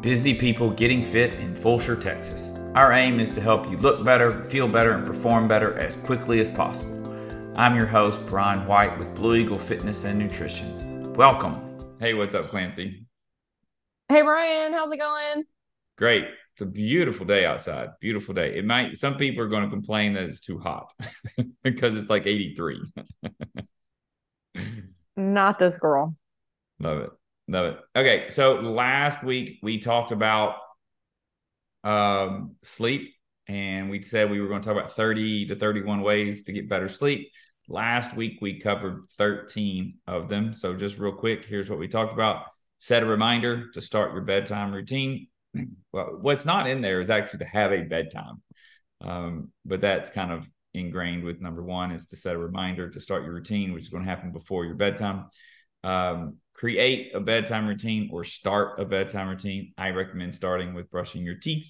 busy people getting fit in Fulshear, Texas. Our aim is to help you look better, feel better, and perform better as quickly as possible. I'm your host, Bryan White with Blue Eagle Fitness and Nutrition. Welcome. Hey, what's up, Clancy? Hey, Bryan, how's it going? Great. It's a beautiful day outside. Beautiful day. It might, some people are going to complain that it's too hot because it's like 83. Not this girl. Love it. Love it. Okay. So last week we talked about um, sleep and we said we were going to talk about 30 to 31 ways to get better sleep. Last week we covered 13 of them. So just real quick, here's what we talked about. Set a reminder to start your bedtime routine. Well, what's not in there is actually to have a bedtime. Um, but that's kind of ingrained with number one is to set a reminder to start your routine, which is going to happen before your bedtime. Um, create a bedtime routine or start a bedtime routine. I recommend starting with brushing your teeth.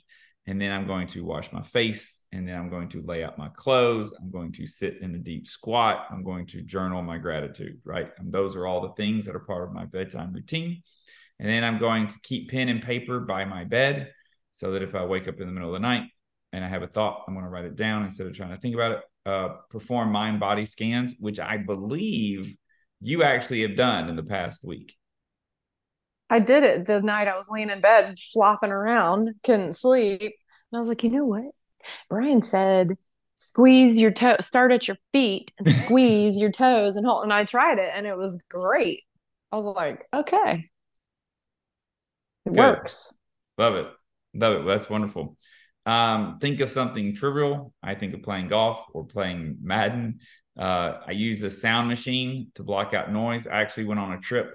And then I'm going to wash my face. And then I'm going to lay out my clothes. I'm going to sit in a deep squat. I'm going to journal my gratitude, right? And those are all the things that are part of my bedtime routine. And then I'm going to keep pen and paper by my bed so that if I wake up in the middle of the night and I have a thought, I'm going to write it down instead of trying to think about it. Uh, perform mind body scans, which I believe you actually have done in the past week. I did it the night I was laying in bed, flopping around, couldn't sleep. And I was like, you know what? Bryan said, squeeze your toe, start at your feet and squeeze your toes and hold. And I tried it and it was great. I was like, okay, it Good. works. Love it. Love it. That's wonderful. Um, think of something trivial. I think of playing golf or playing Madden. Uh, I use a sound machine to block out noise. I actually went on a trip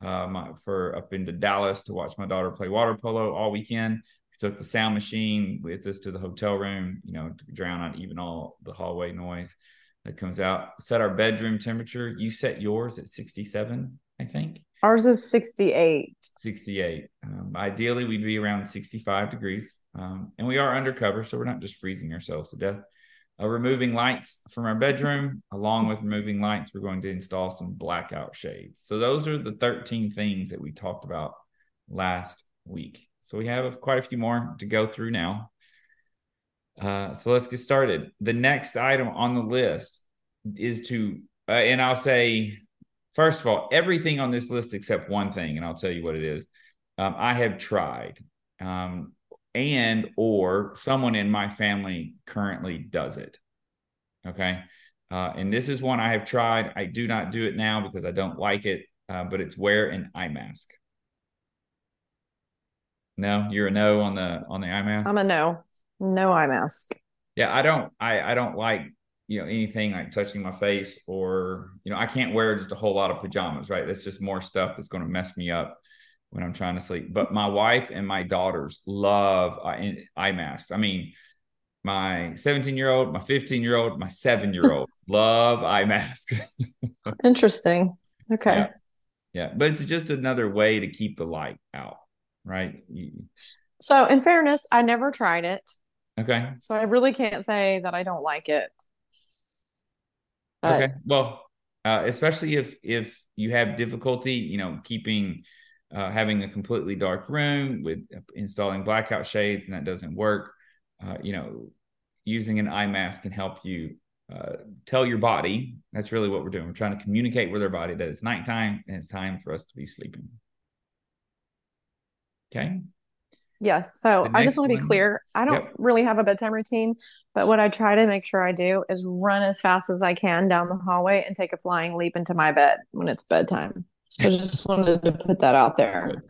um, for up into Dallas to watch my daughter play water polo all weekend. We took the sound machine with us to the hotel room, you know, to drown out even all the hallway noise that comes out. Set our bedroom temperature. You set yours at 67, I think. Ours is 68. 68. Um, ideally, we'd be around 65 degrees. Um, and we are undercover, so we're not just freezing ourselves to death uh, removing lights from our bedroom. Along with removing lights, we're going to install some blackout shades. So those are the 13 things that we talked about last week. So we have quite a few more to go through now. Uh, so let's get started. The next item on the list is to, uh, and I'll say, first of all, everything on this list except one thing, and I'll tell you what it is. Um, I have tried. Um, and or someone in my family currently does it. Okay? Uh, and this is one i have tried. I do not do it now because i don't like it uh, but it's wear an eye mask. No? You're a no on the on the eye mask? I'm a no. No eye mask. Yeah i don't i i don't like you know anything like touching my face or you know i can't wear just a whole lot of pajamas right? That's just more stuff that's going to mess me up when I'm trying to sleep. But my wife and my daughters love eye masks. I mean, my 17 year old, my 15 year old, my seven year old love eye masks. Interesting. Okay. Yeah. yeah. But it's just another way to keep the light out, right? So, in fairness, I never tried it. Okay. So, I really can't say that I don't like it. But... Okay. Well, uh, especially if if you have difficulty, you know, keeping uh, having a completely dark room with installing blackout shades and that doesn't work, uh, you know, using an eye mask can help you uh, tell your body that's really what we're doing. We're trying to communicate with our body that it's nighttime and it's time for us to be sleeping. Okay. Yes. So I just want to be clear. I don't yep. really have a bedtime routine, but what I try to make sure I do is run as fast as I can down the hallway and take a flying leap into my bed when it's bedtime. So I just wanted to put that out there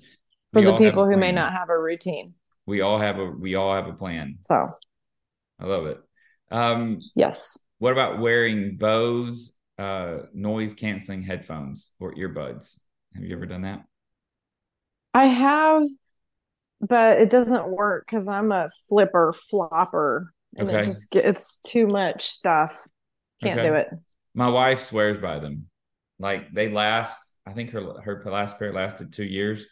for the people who may not have a routine. We all have a we all have a plan. So I love it. Um yes. What about wearing Bose uh noise canceling headphones or earbuds? Have you ever done that? I have, but it doesn't work because I'm a flipper flopper and okay. it just gets too much stuff. Can't okay. do it. My wife swears by them. Like they last I think her her last pair lasted two years,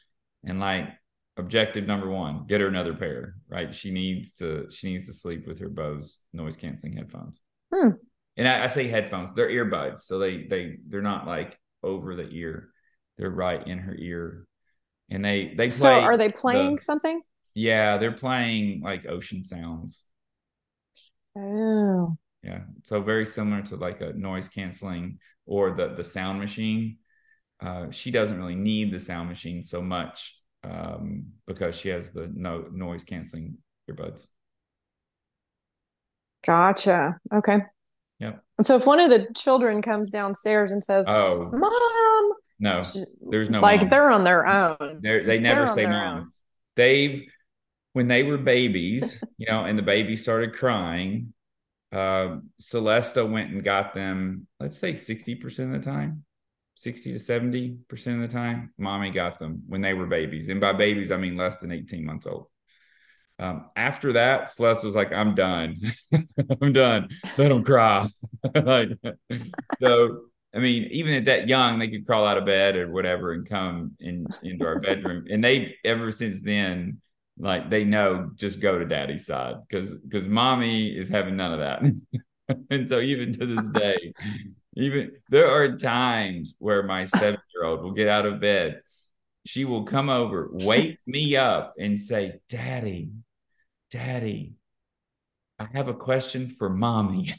and like objective number one, get her another pair. Right, she needs to she needs to sleep with her Bose noise canceling headphones. Hmm. And I, I say headphones; they're earbuds, so they they they're not like over the ear; they're right in her ear. and they they play. So are they playing the- something? yeah, they're playing like ocean sounds. Oh, Yeah, so very similar to like a noise canceling or the the sound machine. Uh, she doesn't really need the sound machine so much um, because she has the no noise canceling earbuds. gotcha. Okay. Yep. And so if one of the children comes downstairs and says, Oh "Mom," no, she- there's no like mom. they're on their own. They're, they never They're say mom. own. They've when they were babies, you know, and the baby started crying. Uh, Celesta went and got them. Let's say sixty percent of the time, sixty to seventy percent of the time, mommy got them when they were babies, and by babies I mean less than eighteen months old. Um, after that, Celeste was like, "I'm done. I'm done. Let them cry." like, so I mean, even at that young, they could crawl out of bed or whatever and come in into our bedroom. And they ever since then, like they know just go to daddy's side because because mommy is having none of that. and so even to this day, even there are times where my seven year old will get out of bed. She will come over, wake me up, and say, Daddy, Daddy, I have a question for mommy.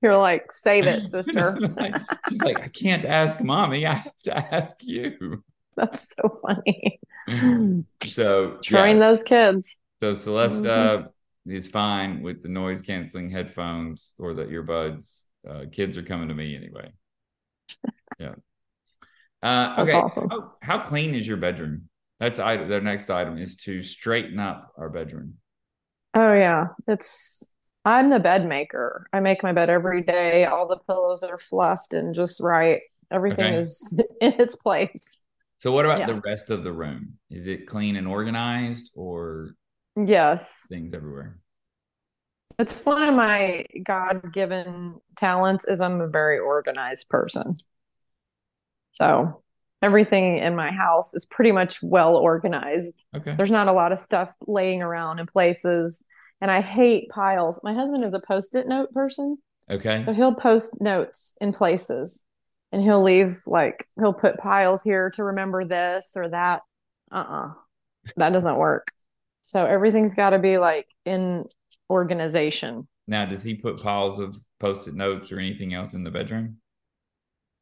You're like, save it, sister. Like, she's like, I can't ask mommy. I have to ask you. That's so funny. So Train yeah. those kids. So Celesta mm-hmm. is fine with the noise canceling headphones or the earbuds. Uh, kids are coming to me anyway. Yeah. Uh, That's okay. awesome. How, how clean is your bedroom? That's item. Their next item is to straighten up our bedroom. Oh yeah, it's I'm the bed maker. I make my bed every day. All the pillows are fluffed and just right. Everything Okay. is in its place. So what about Yeah. the rest of the room? Is it clean and organized or Yes. things everywhere? It's one of my God-given talents is I'm a very organized person. So everything in my house is pretty much well organized. Okay. There's not a lot of stuff laying around in places. And I hate piles. My husband is a post-it note person. Okay. So he'll post notes in places and he'll leave like he'll put piles here to remember this or that. Uh-uh. That doesn't work. So everything's got to be like in organization. Now, does he put piles of post-it notes or anything else in the bedroom?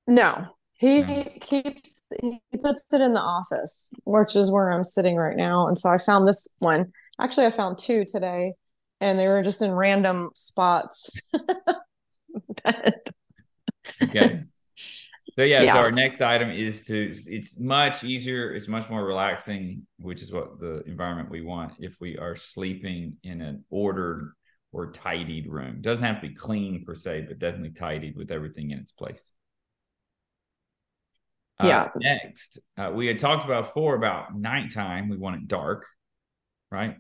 No. He No. keeps he puts it in the office, which is where I'm sitting right now. And so I found this one. Actually, I found two today and they were just in random spots. Okay. So yeah, Yeah. so our next item is to it's much easier, it's much more relaxing, which is what the environment we want if we are sleeping in an ordered or tidied room. Doesn't have to be clean per se, but definitely tidied with everything in its place. Uh, Yeah. next, uh, we had talked about before about nighttime. We want it dark, right?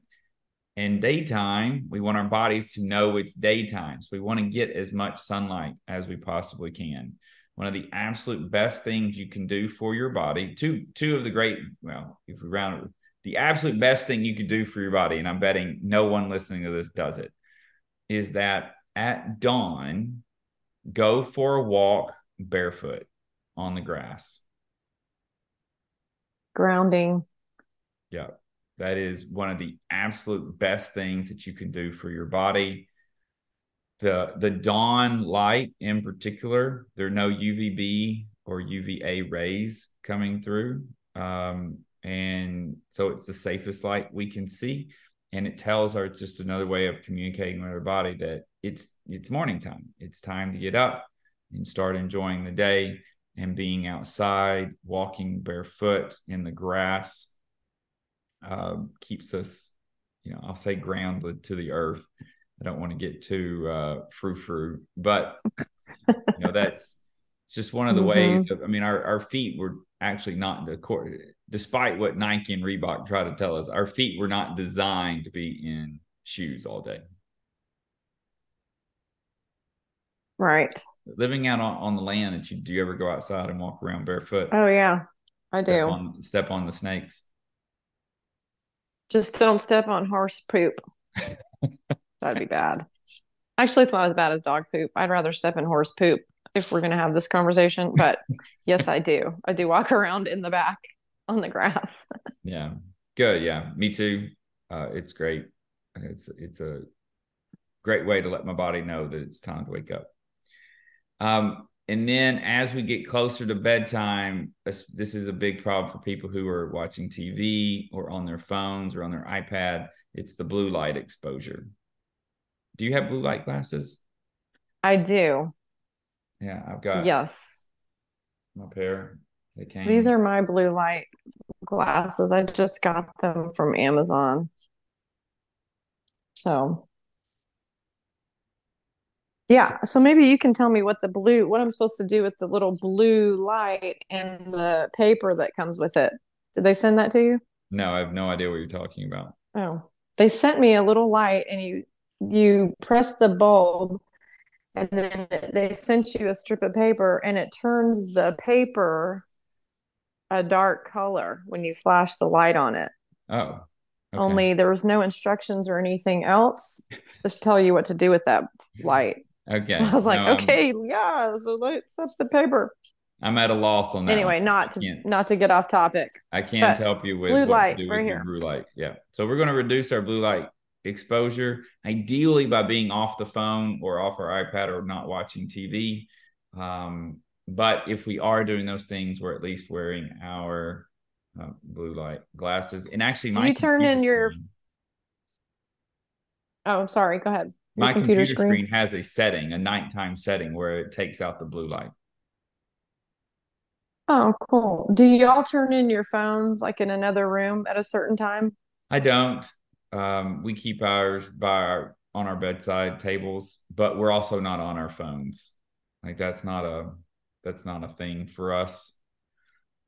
And daytime, we want our bodies to know it's daytime. So we want to get as much sunlight as we possibly can. One of the absolute best things you can do for your body, two two of the great, well, if we round it, the absolute best thing you can do for your body, and I'm betting no one listening to this does it, is that at dawn, go for a walk barefoot on the grass. Grounding. Yeah. That is one of the absolute best things that you can do for your body. The the dawn light in particular, there are no UVB or UVA rays coming through. Um, and so it's the safest light we can see. And it tells our it's just another way of communicating with our body that it's it's morning time. It's time to get up and start enjoying the day and being outside, walking barefoot in the grass um, keeps us, you know, I'll say grounded to the earth. I don't want to get too uh, frou frou, but you know that's it's just one of the Mhm. ways. Of, I mean, our our feet were actually not the court despite what Nike and Reebok try to tell us, our feet were not designed to be in shoes all day. Right. Living out on, on the land that you do you ever go outside and walk around barefoot? Oh yeah, I step do. On, step on the snakes. Just don't step on horse poop. That'd be bad. Actually, it's not as bad as dog poop. I'd rather step in horse poop if we're going to have this conversation. But yes, I do. I do walk around in the back. on the grass. yeah. Good. Yeah. Me too. Uh, it's great. It's it's a great way to let my body know that it's time to wake up. Um, and then as we get closer to bedtime, this, this is a big problem for people who are watching TV or on their phones or on their iPad. It's the blue light exposure. Do you have blue light glasses? I do. Yeah, I've got Yes. my pair. They came. These are my blue light glasses. I just got them from Amazon. So, yeah. So maybe you can tell me what the blue, what I'm supposed to do with the little blue light and the paper that comes with it. Did they send that to you? No, I have no idea what you're talking about. Oh, they sent me a little light and you you press the bulb and then they sent you a strip of paper and it turns the paper a dark color when you flash the light on it. Oh, okay. Only there was no instructions or anything else to tell you what to do with that light. okay. So I was like, No, I'm- okay, yeah, so lights up the paper. I'm, at a loss on that. Anyway, one. not to can't- to get off topic. I can't help you with blue what to light, do right here. blue light. Yeah. So we're going to reduce our blue light exposure, ideally by being off the phone or off our iPad or not watching TV. Um, but if we are doing those things, we're at least wearing our uh, blue light glasses. And actually, Do my you turn in your- screen- Oh, sorry, go ahead. Your my computer, screen has a setting, a nighttime setting where it takes out the blue light. Oh, cool. Do y'all turn in your phones like in another room at a certain time? I don't. Um, we keep ours by our on our bedside tables, but we're also not on our phones. Like that's not a that's not a thing for us.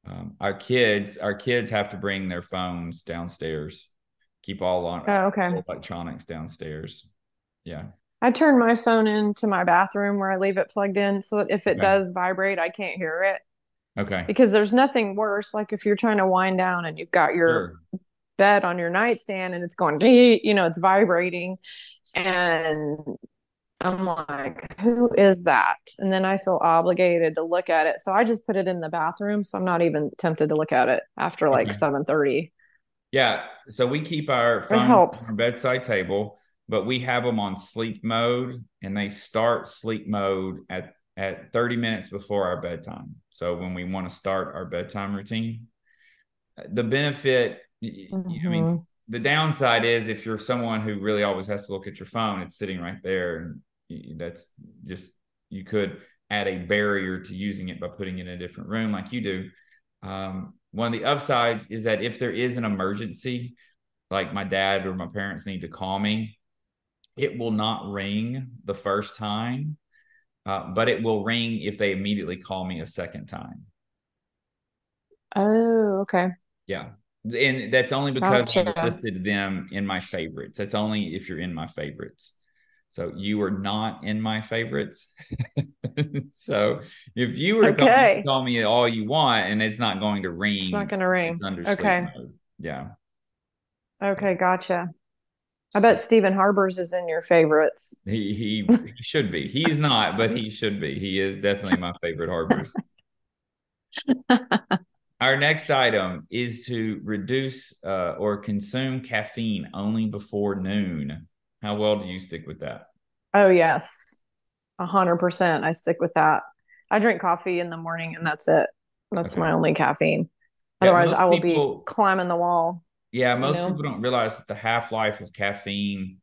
Um, our kids, our kids have to bring their phones downstairs. Keep all on Oh, okay. electronics downstairs. Yeah. I turn my phone into my bathroom where I leave it plugged in so that if it Okay. does vibrate, I can't hear it. Okay. Because there's nothing worse, like if you're trying to wind down and you've got your Sure. Bed on your nightstand and it's going, you know, it's vibrating. And I'm like, who is that? And then I feel obligated to look at it. So I just put it in the bathroom. So I'm not even tempted to look at it after like Okay. 7:30. Yeah. So we keep our phones helps. on our bedside table, but we have them on sleep mode and they start sleep mode at, at 30 minutes before our bedtime. So when we want to start our bedtime routine, the benefit, y- I mean, Mhm. the downside is if you're someone who really always has to look at your phone, it's sitting right there. And that's just, you could add a barrier to using it by putting it in a different room like you do. Um, one of the upsides is that if there is an emergency, like my dad or my parents need to call me, it will not ring the first time, uh, but it will ring if they immediately call me a second time. Oh, okay. Yeah. And that's only because I listed them in my favorites. That's only if you're in my favorites. So you are not in my favorites. so if you were to call, Okay. call me all you want and it's not going to ring, It's not going to ring. it's under sleep Okay. mode. Yeah. Okay, gotcha. I bet Stephen Harbers is in your favorites. He, he he should be. He's not, but he should be. He is definitely my favorite Harbers. Our next item is to reduce uh, or consume caffeine only before noon. How well do you stick with that? Oh, yes. A hundred percent. I stick with that. I drink coffee in the morning and that's it. That's Okay. my only caffeine. Yeah, Otherwise, I will people- be climbing the wall. Yeah, most know? people don't realize that the half life of caffeine,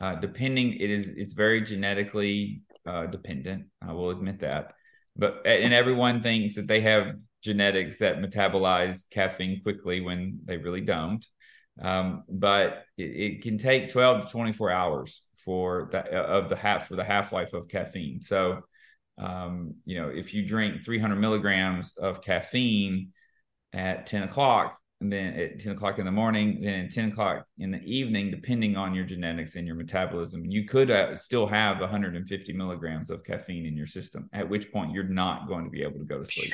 uh, depending, it is it's very genetically uh, dependent. I will admit that, but and everyone thinks that they have genetics that metabolize caffeine quickly when they really don't. Um, but it, it can take twelve to twenty four hours for that of the half for the half life of caffeine. So, um, you know, if you drink three hundred milligrams of caffeine at 10 o'clock and then at 10 o'clock in the morning then at 10 o'clock in the evening depending on your genetics and your metabolism you could uh, still have 150 milligrams of caffeine in your system at which point you're not going to be able to go to sleep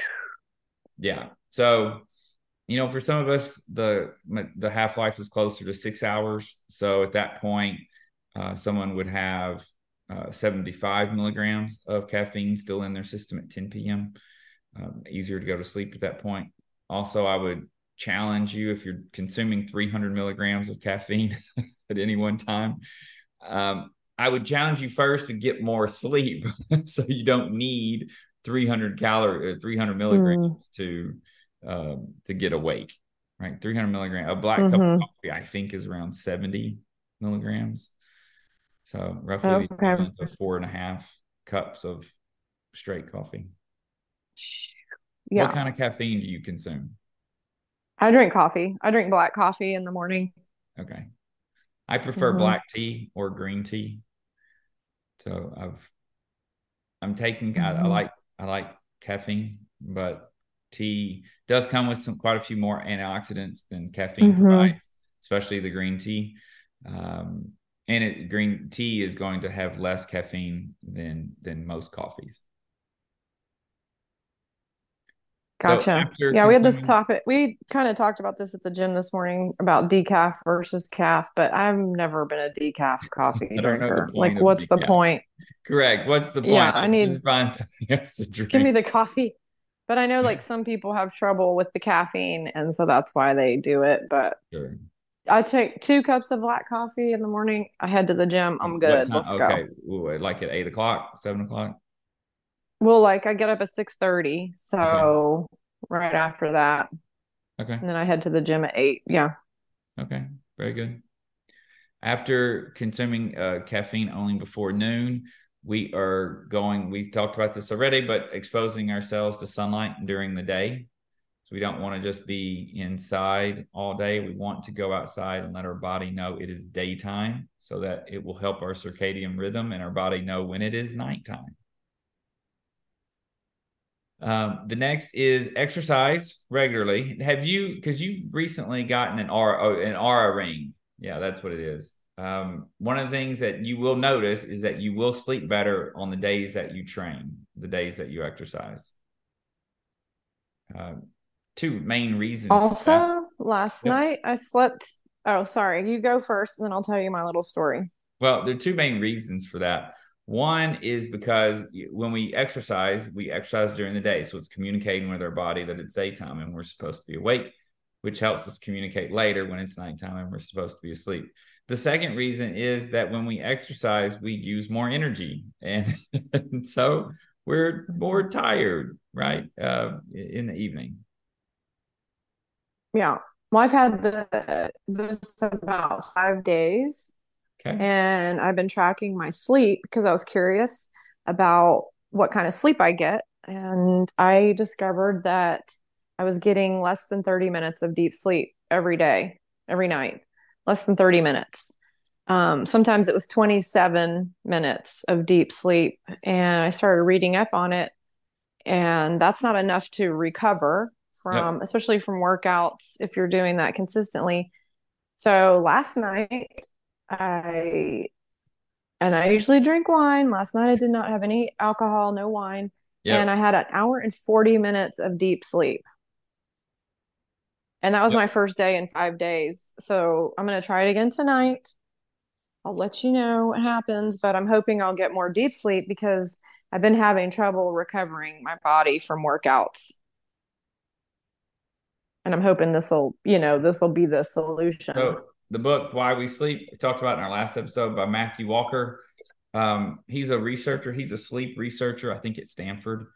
yeah. So you know for some of us the the half life is closer to six hours. So at that point uh, someone would have uh, 75 milligrams of caffeine still in their system at 10 p.m um, easier to go to sleep at that point. Also i would challenge you if you're consuming 300 milligrams of caffeine at any one time. Um, I would challenge you first to get more sleep so you don't need 300 calorie 300 milligrams mm. to um, to get awake right 300 milligram a black mm-hmm. cup of mm-hmm. coffee i think is around 70 milligrams so roughly okay. four and a half cups of straight coffee yeah. what kind of caffeine do you consume i drink coffee i drink black coffee in the morning okay i prefer mm-hmm. black tea or green tea so i've i'm taking mm-hmm. I, I mm-hmm. like i like caffeine but tea does come with some quite a few more antioxidants than caffeine mm-hmm. provides, especially the green tea. Um, and it, green tea is going to have less caffeine than than most coffees. Gotcha. So yeah, we had this topic. We kind of talked about this at the gym this morning about decaf versus calf, but I've never been a decaf coffee drinker. Like, what's decaf. the point? Correct. What's the point? Yeah, I need just find something else to drink. Just give me the coffee. But I know like some people have trouble with the caffeine, and so that's why they do it. But sure. I take two cups of black coffee in the morning. I head to the gym. I'm good. Let's okay. go. Ooh, like at eight o'clock, seven o'clock. Well, like I get up at six thirty, so okay. right after that. Okay. And then I head to the gym at eight. Yeah. Okay. Very good. After consuming uh, caffeine only before noon, we are going we talked about this already but exposing ourselves to sunlight during the day so we don't want to just be inside all day we want to go outside and let our body know it is daytime so that it will help our circadian rhythm and our body know when it is nighttime um, the next is exercise regularly have you because you've recently gotten an Oura oh, an Oura ring yeah that's what it is um, one of the things that you will notice is that you will sleep better on the days that you train, the days that you exercise. Uh, two main reasons. Also, last yep. night I slept. Oh, sorry. You go first, and then I'll tell you my little story. Well, there are two main reasons for that. One is because when we exercise, we exercise during the day. So it's communicating with our body that it's daytime and we're supposed to be awake, which helps us communicate later when it's nighttime and we're supposed to be asleep. The second reason is that when we exercise, we use more energy. And, and so we're more tired, right? Uh, in the evening. Yeah. Well, I've had the, this about five days. Okay. And I've been tracking my sleep because I was curious about what kind of sleep I get. And I discovered that I was getting less than 30 minutes of deep sleep every day, every night less than 30 minutes. Um, sometimes it was 27 minutes of deep sleep. And I started reading up on it. And that's not enough to recover from, yep. especially from workouts if you're doing that consistently. So last night, I, and I usually drink wine. Last night, I did not have any alcohol, no wine. Yep. And I had an hour and 40 minutes of deep sleep. And that was yep. my first day in five days. So I'm going to try it again tonight. I'll let you know what happens, but I'm hoping I'll get more deep sleep because I've been having trouble recovering my body from workouts. And I'm hoping this will, you know, this will be the solution. So the book Why We Sleep, we talked about in our last episode by Matthew Walker. Um, he's a researcher. He's a sleep researcher, I think at Stanford,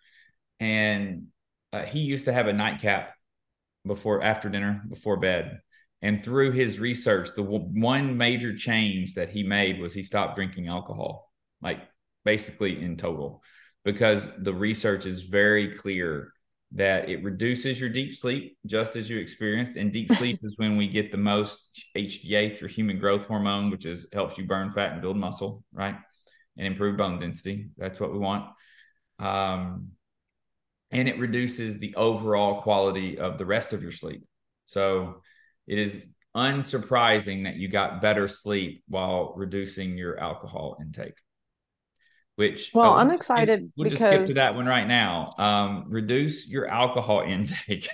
and uh, he used to have a nightcap before after dinner before bed and through his research the w- one major change that he made was he stopped drinking alcohol like basically in total because the research is very clear that it reduces your deep sleep just as you experienced and deep sleep is when we get the most HGH or human growth hormone which is helps you burn fat and build muscle right and improve bone density that's what we want um, and it reduces the overall quality of the rest of your sleep. So it is unsurprising that you got better sleep while reducing your alcohol intake. Which well, oh, I'm excited we'll because... just skip to that one right now. Um, reduce your alcohol intake,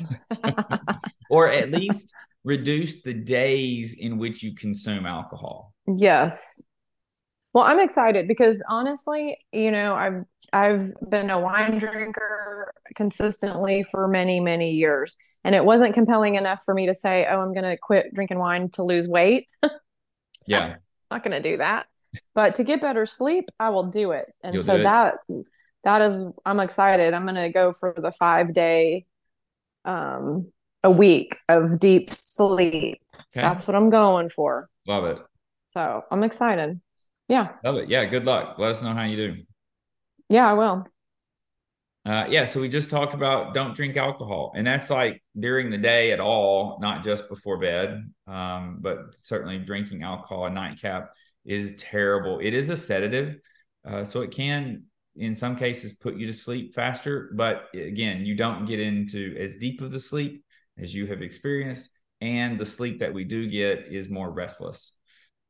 or at least reduce the days in which you consume alcohol. Yes. Well, I'm excited because honestly, you know, I've I've been a wine drinker consistently for many, many years. And it wasn't compelling enough for me to say, oh, I'm gonna quit drinking wine to lose weight. Yeah. Not gonna do that. But to get better sleep, I will do it. And You'll so do it. that that is I'm excited. I'm gonna go for the five day um a week of deep sleep. Okay. That's what I'm going for. Love it. So I'm excited. Yeah. Love it. Yeah. Good luck. Let us know how you do. Yeah, I will. Uh, yeah, so we just talked about don't drink alcohol, and that's like during the day at all, not just before bed. Um, but certainly drinking alcohol, a nightcap, is terrible. It is a sedative, uh, so it can, in some cases, put you to sleep faster. But again, you don't get into as deep of the sleep as you have experienced, and the sleep that we do get is more restless.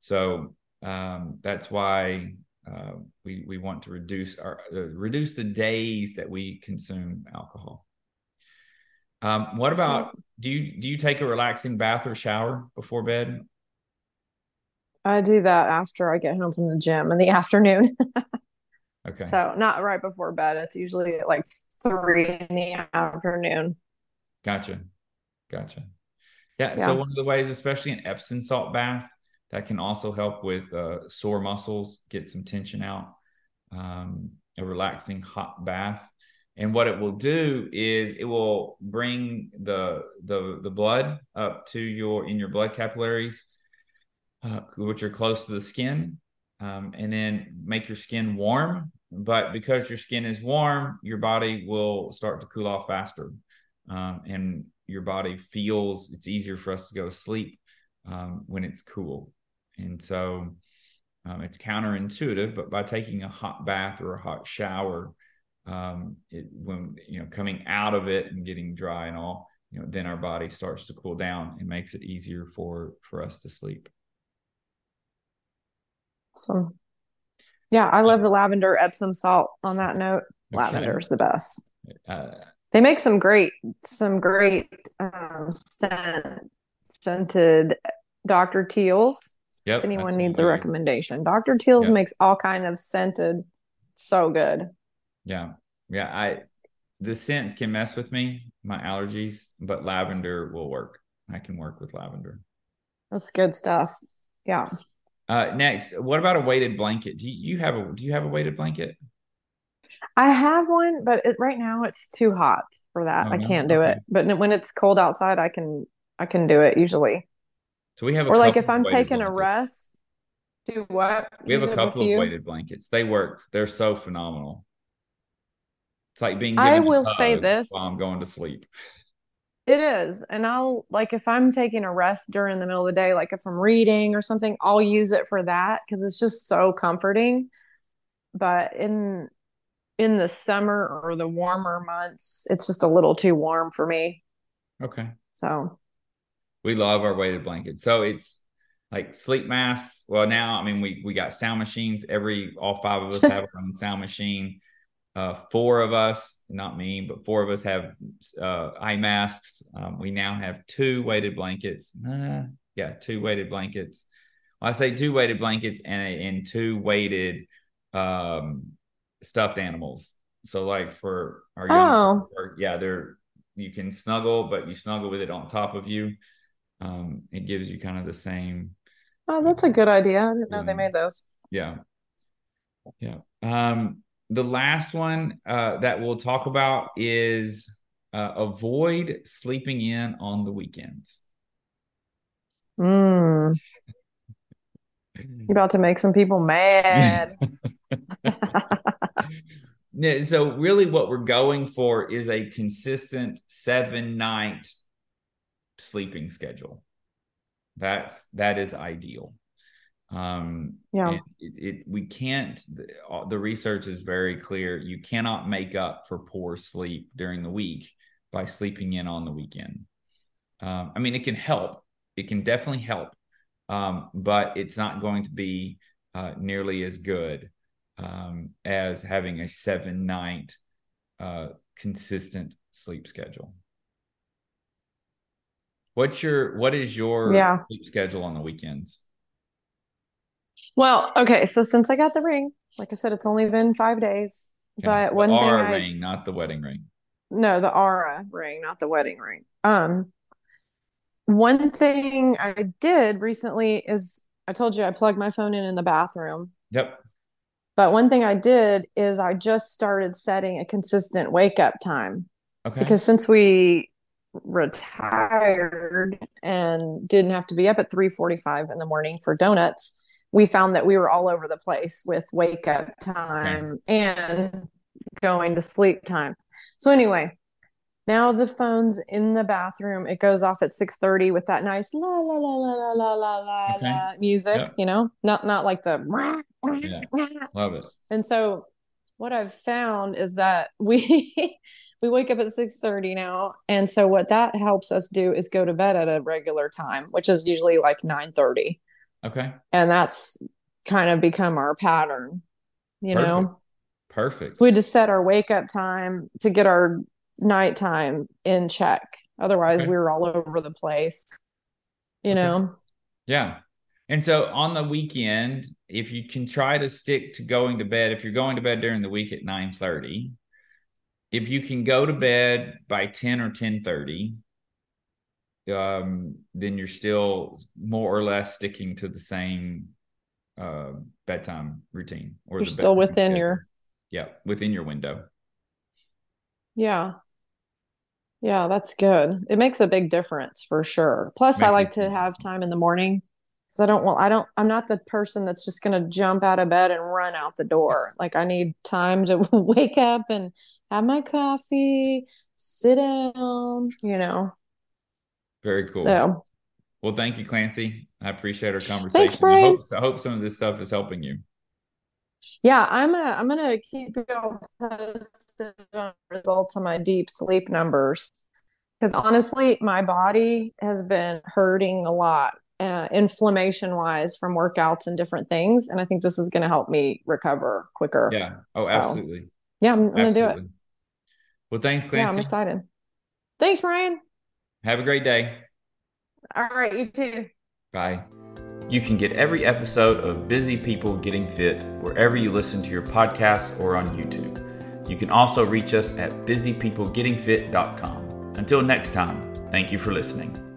So um, that's why uh, we we want to reduce our uh, reduce the days that we consume alcohol. Um, what about do you do you take a relaxing bath or shower before bed? I do that after I get home from the gym in the afternoon. Okay, So not right before bed. It's usually at like three in the afternoon. gotcha, gotcha. Yeah, so one of the ways, especially an Epsom salt bath, that can also help with uh, sore muscles, get some tension out. Um, a relaxing hot bath, and what it will do is it will bring the the the blood up to your in your blood capillaries, uh, which are close to the skin, um, and then make your skin warm. But because your skin is warm, your body will start to cool off faster, um, and your body feels it's easier for us to go to sleep um, when it's cool. And so um, it's counterintuitive, but by taking a hot bath or a hot shower, um, it, when you know coming out of it and getting dry and all, you know, then our body starts to cool down and makes it easier for for us to sleep. So yeah, I love the lavender Epsom salt on that note. Okay. Lavender is the best. Uh, They make some great, some great um, scent, scented Dr. Teal's. yep. If anyone needs a recommendation, Dr. Teal's Yeah. makes all kind of scented, so good. Yeah, yeah. I the scents can mess with me, my allergies, but lavender will work. I can work with lavender. That's good stuff. Yeah. Uh, next, what about a weighted blanket? Do you, have a do you have a weighted blanket? I have one, but it, right now it's too hot for that. Oh, I can't do Okay. it. But when it's cold outside, I can I can do it usually. So we have a Or like if I'm taking a rest, do what? We have a couple of weighted blankets. They work. They're so phenomenal. It's like being I will say this. while I'm going to sleep. It is. And I'll like if I'm taking a rest during the middle of the day, like if I'm reading or something, I'll use it for that because it's just so comforting. But in in the summer or the warmer months, it's just a little too warm for me. Okay. So We love our weighted blankets. So it's like sleep masks. Well, now I mean we we got sound machines. Every all five of us have our own sound machine. Uh, four of us, not me, but four of us have uh, eye masks. Um, we now have two weighted blankets. Uh, yeah, two weighted blankets. Well, I say two weighted blankets and and two weighted um, stuffed animals. So like for our young, Oh. or, yeah, they're you can snuggle, but you snuggle with it on top of you. Um, it gives you kind of the same oh, that's a good idea. I didn't know they made those. yeah. Yeah. Um, the last one uh, that we'll talk about is uh, avoid sleeping in on the weekends. Mm, you're about to make some people mad. Yeah, so really what we're going for is a consistent seven night sleeping schedule. That's that is ideal. Um, Yeah. it, it we can't. The, uh, the research is very clear. You cannot make up for poor sleep during the week by sleeping in on the weekend. Um, I mean, it can help. It can definitely help, um, but it's not going to be uh, nearly as good um, as having a seven night uh, consistent sleep schedule. What's your what is your Yeah. sleep schedule on the weekends? Well, okay, so since I got the ring, like I said, it's only been five days. Okay. But The one thing R I ring, not the wedding ring. no, the Oura ring, not the wedding ring. Um, one thing I did recently is I told you I plugged my phone in in the bathroom. Yep. But one thing I did is I just started setting a consistent wake up time Okay. because since we retired and didn't have to be up at 3:45 in the morning for donuts, we found that we were all over the place with wake up time and going to sleep time. So anyway, now the phone's in the bathroom. It goes off at six thirty with that nice la la la la la la la okay. la music. Yep. You know, not not like the yeah. love it. And so, what I've found is that we we wake up at six thirty now, and so what that helps us do is go to bed at a regular time, which is usually like nine thirty. Okay. And that's kind of become our pattern, you know. Perfect. So we just set our wake up time to get our nighttime in check. Otherwise, Okay. we were all over the place, you Okay. know. Yeah. And so on the weekend, if you can try to stick to going to bed, if you're going to bed during the week at 9:30, if you can go to bed by 10 or 10:30, um, then you're still more or less sticking to the same uh bedtime routine or You're still within schedule. your yeah, within your window. Yeah. Yeah, that's good. It makes a big difference for sure. Plus, I like to have time in the morning because I don't want, I don't, I'm not the person that's just going to jump out of bed and run out the door. Like, I need time to wake up and have my coffee, sit down, you know. Very cool. So, Well, thank you, Clancy. I appreciate our conversation. Thanks, I Bryan. hope, I hope some of this stuff is helping you. yeah, I'm a, I'm gonna keep you all posted on results of my deep sleep numbers because honestly, my body has been hurting a lot, uh, inflammation wise from workouts and different things, and I think this is gonna help me recover quicker. Yeah. Oh, So, absolutely. Yeah, I'm, I'm gonna do it. Well, thanks, Clancy. Yeah, I'm excited. Thanks, Bryan. Have a great day. All right, you too. Bye. You can get every episode of Busy People Getting Fit wherever you listen to your podcast or on YouTube. You can also reach us at busypeoplegettingfit.com. Until next time, thank you for listening.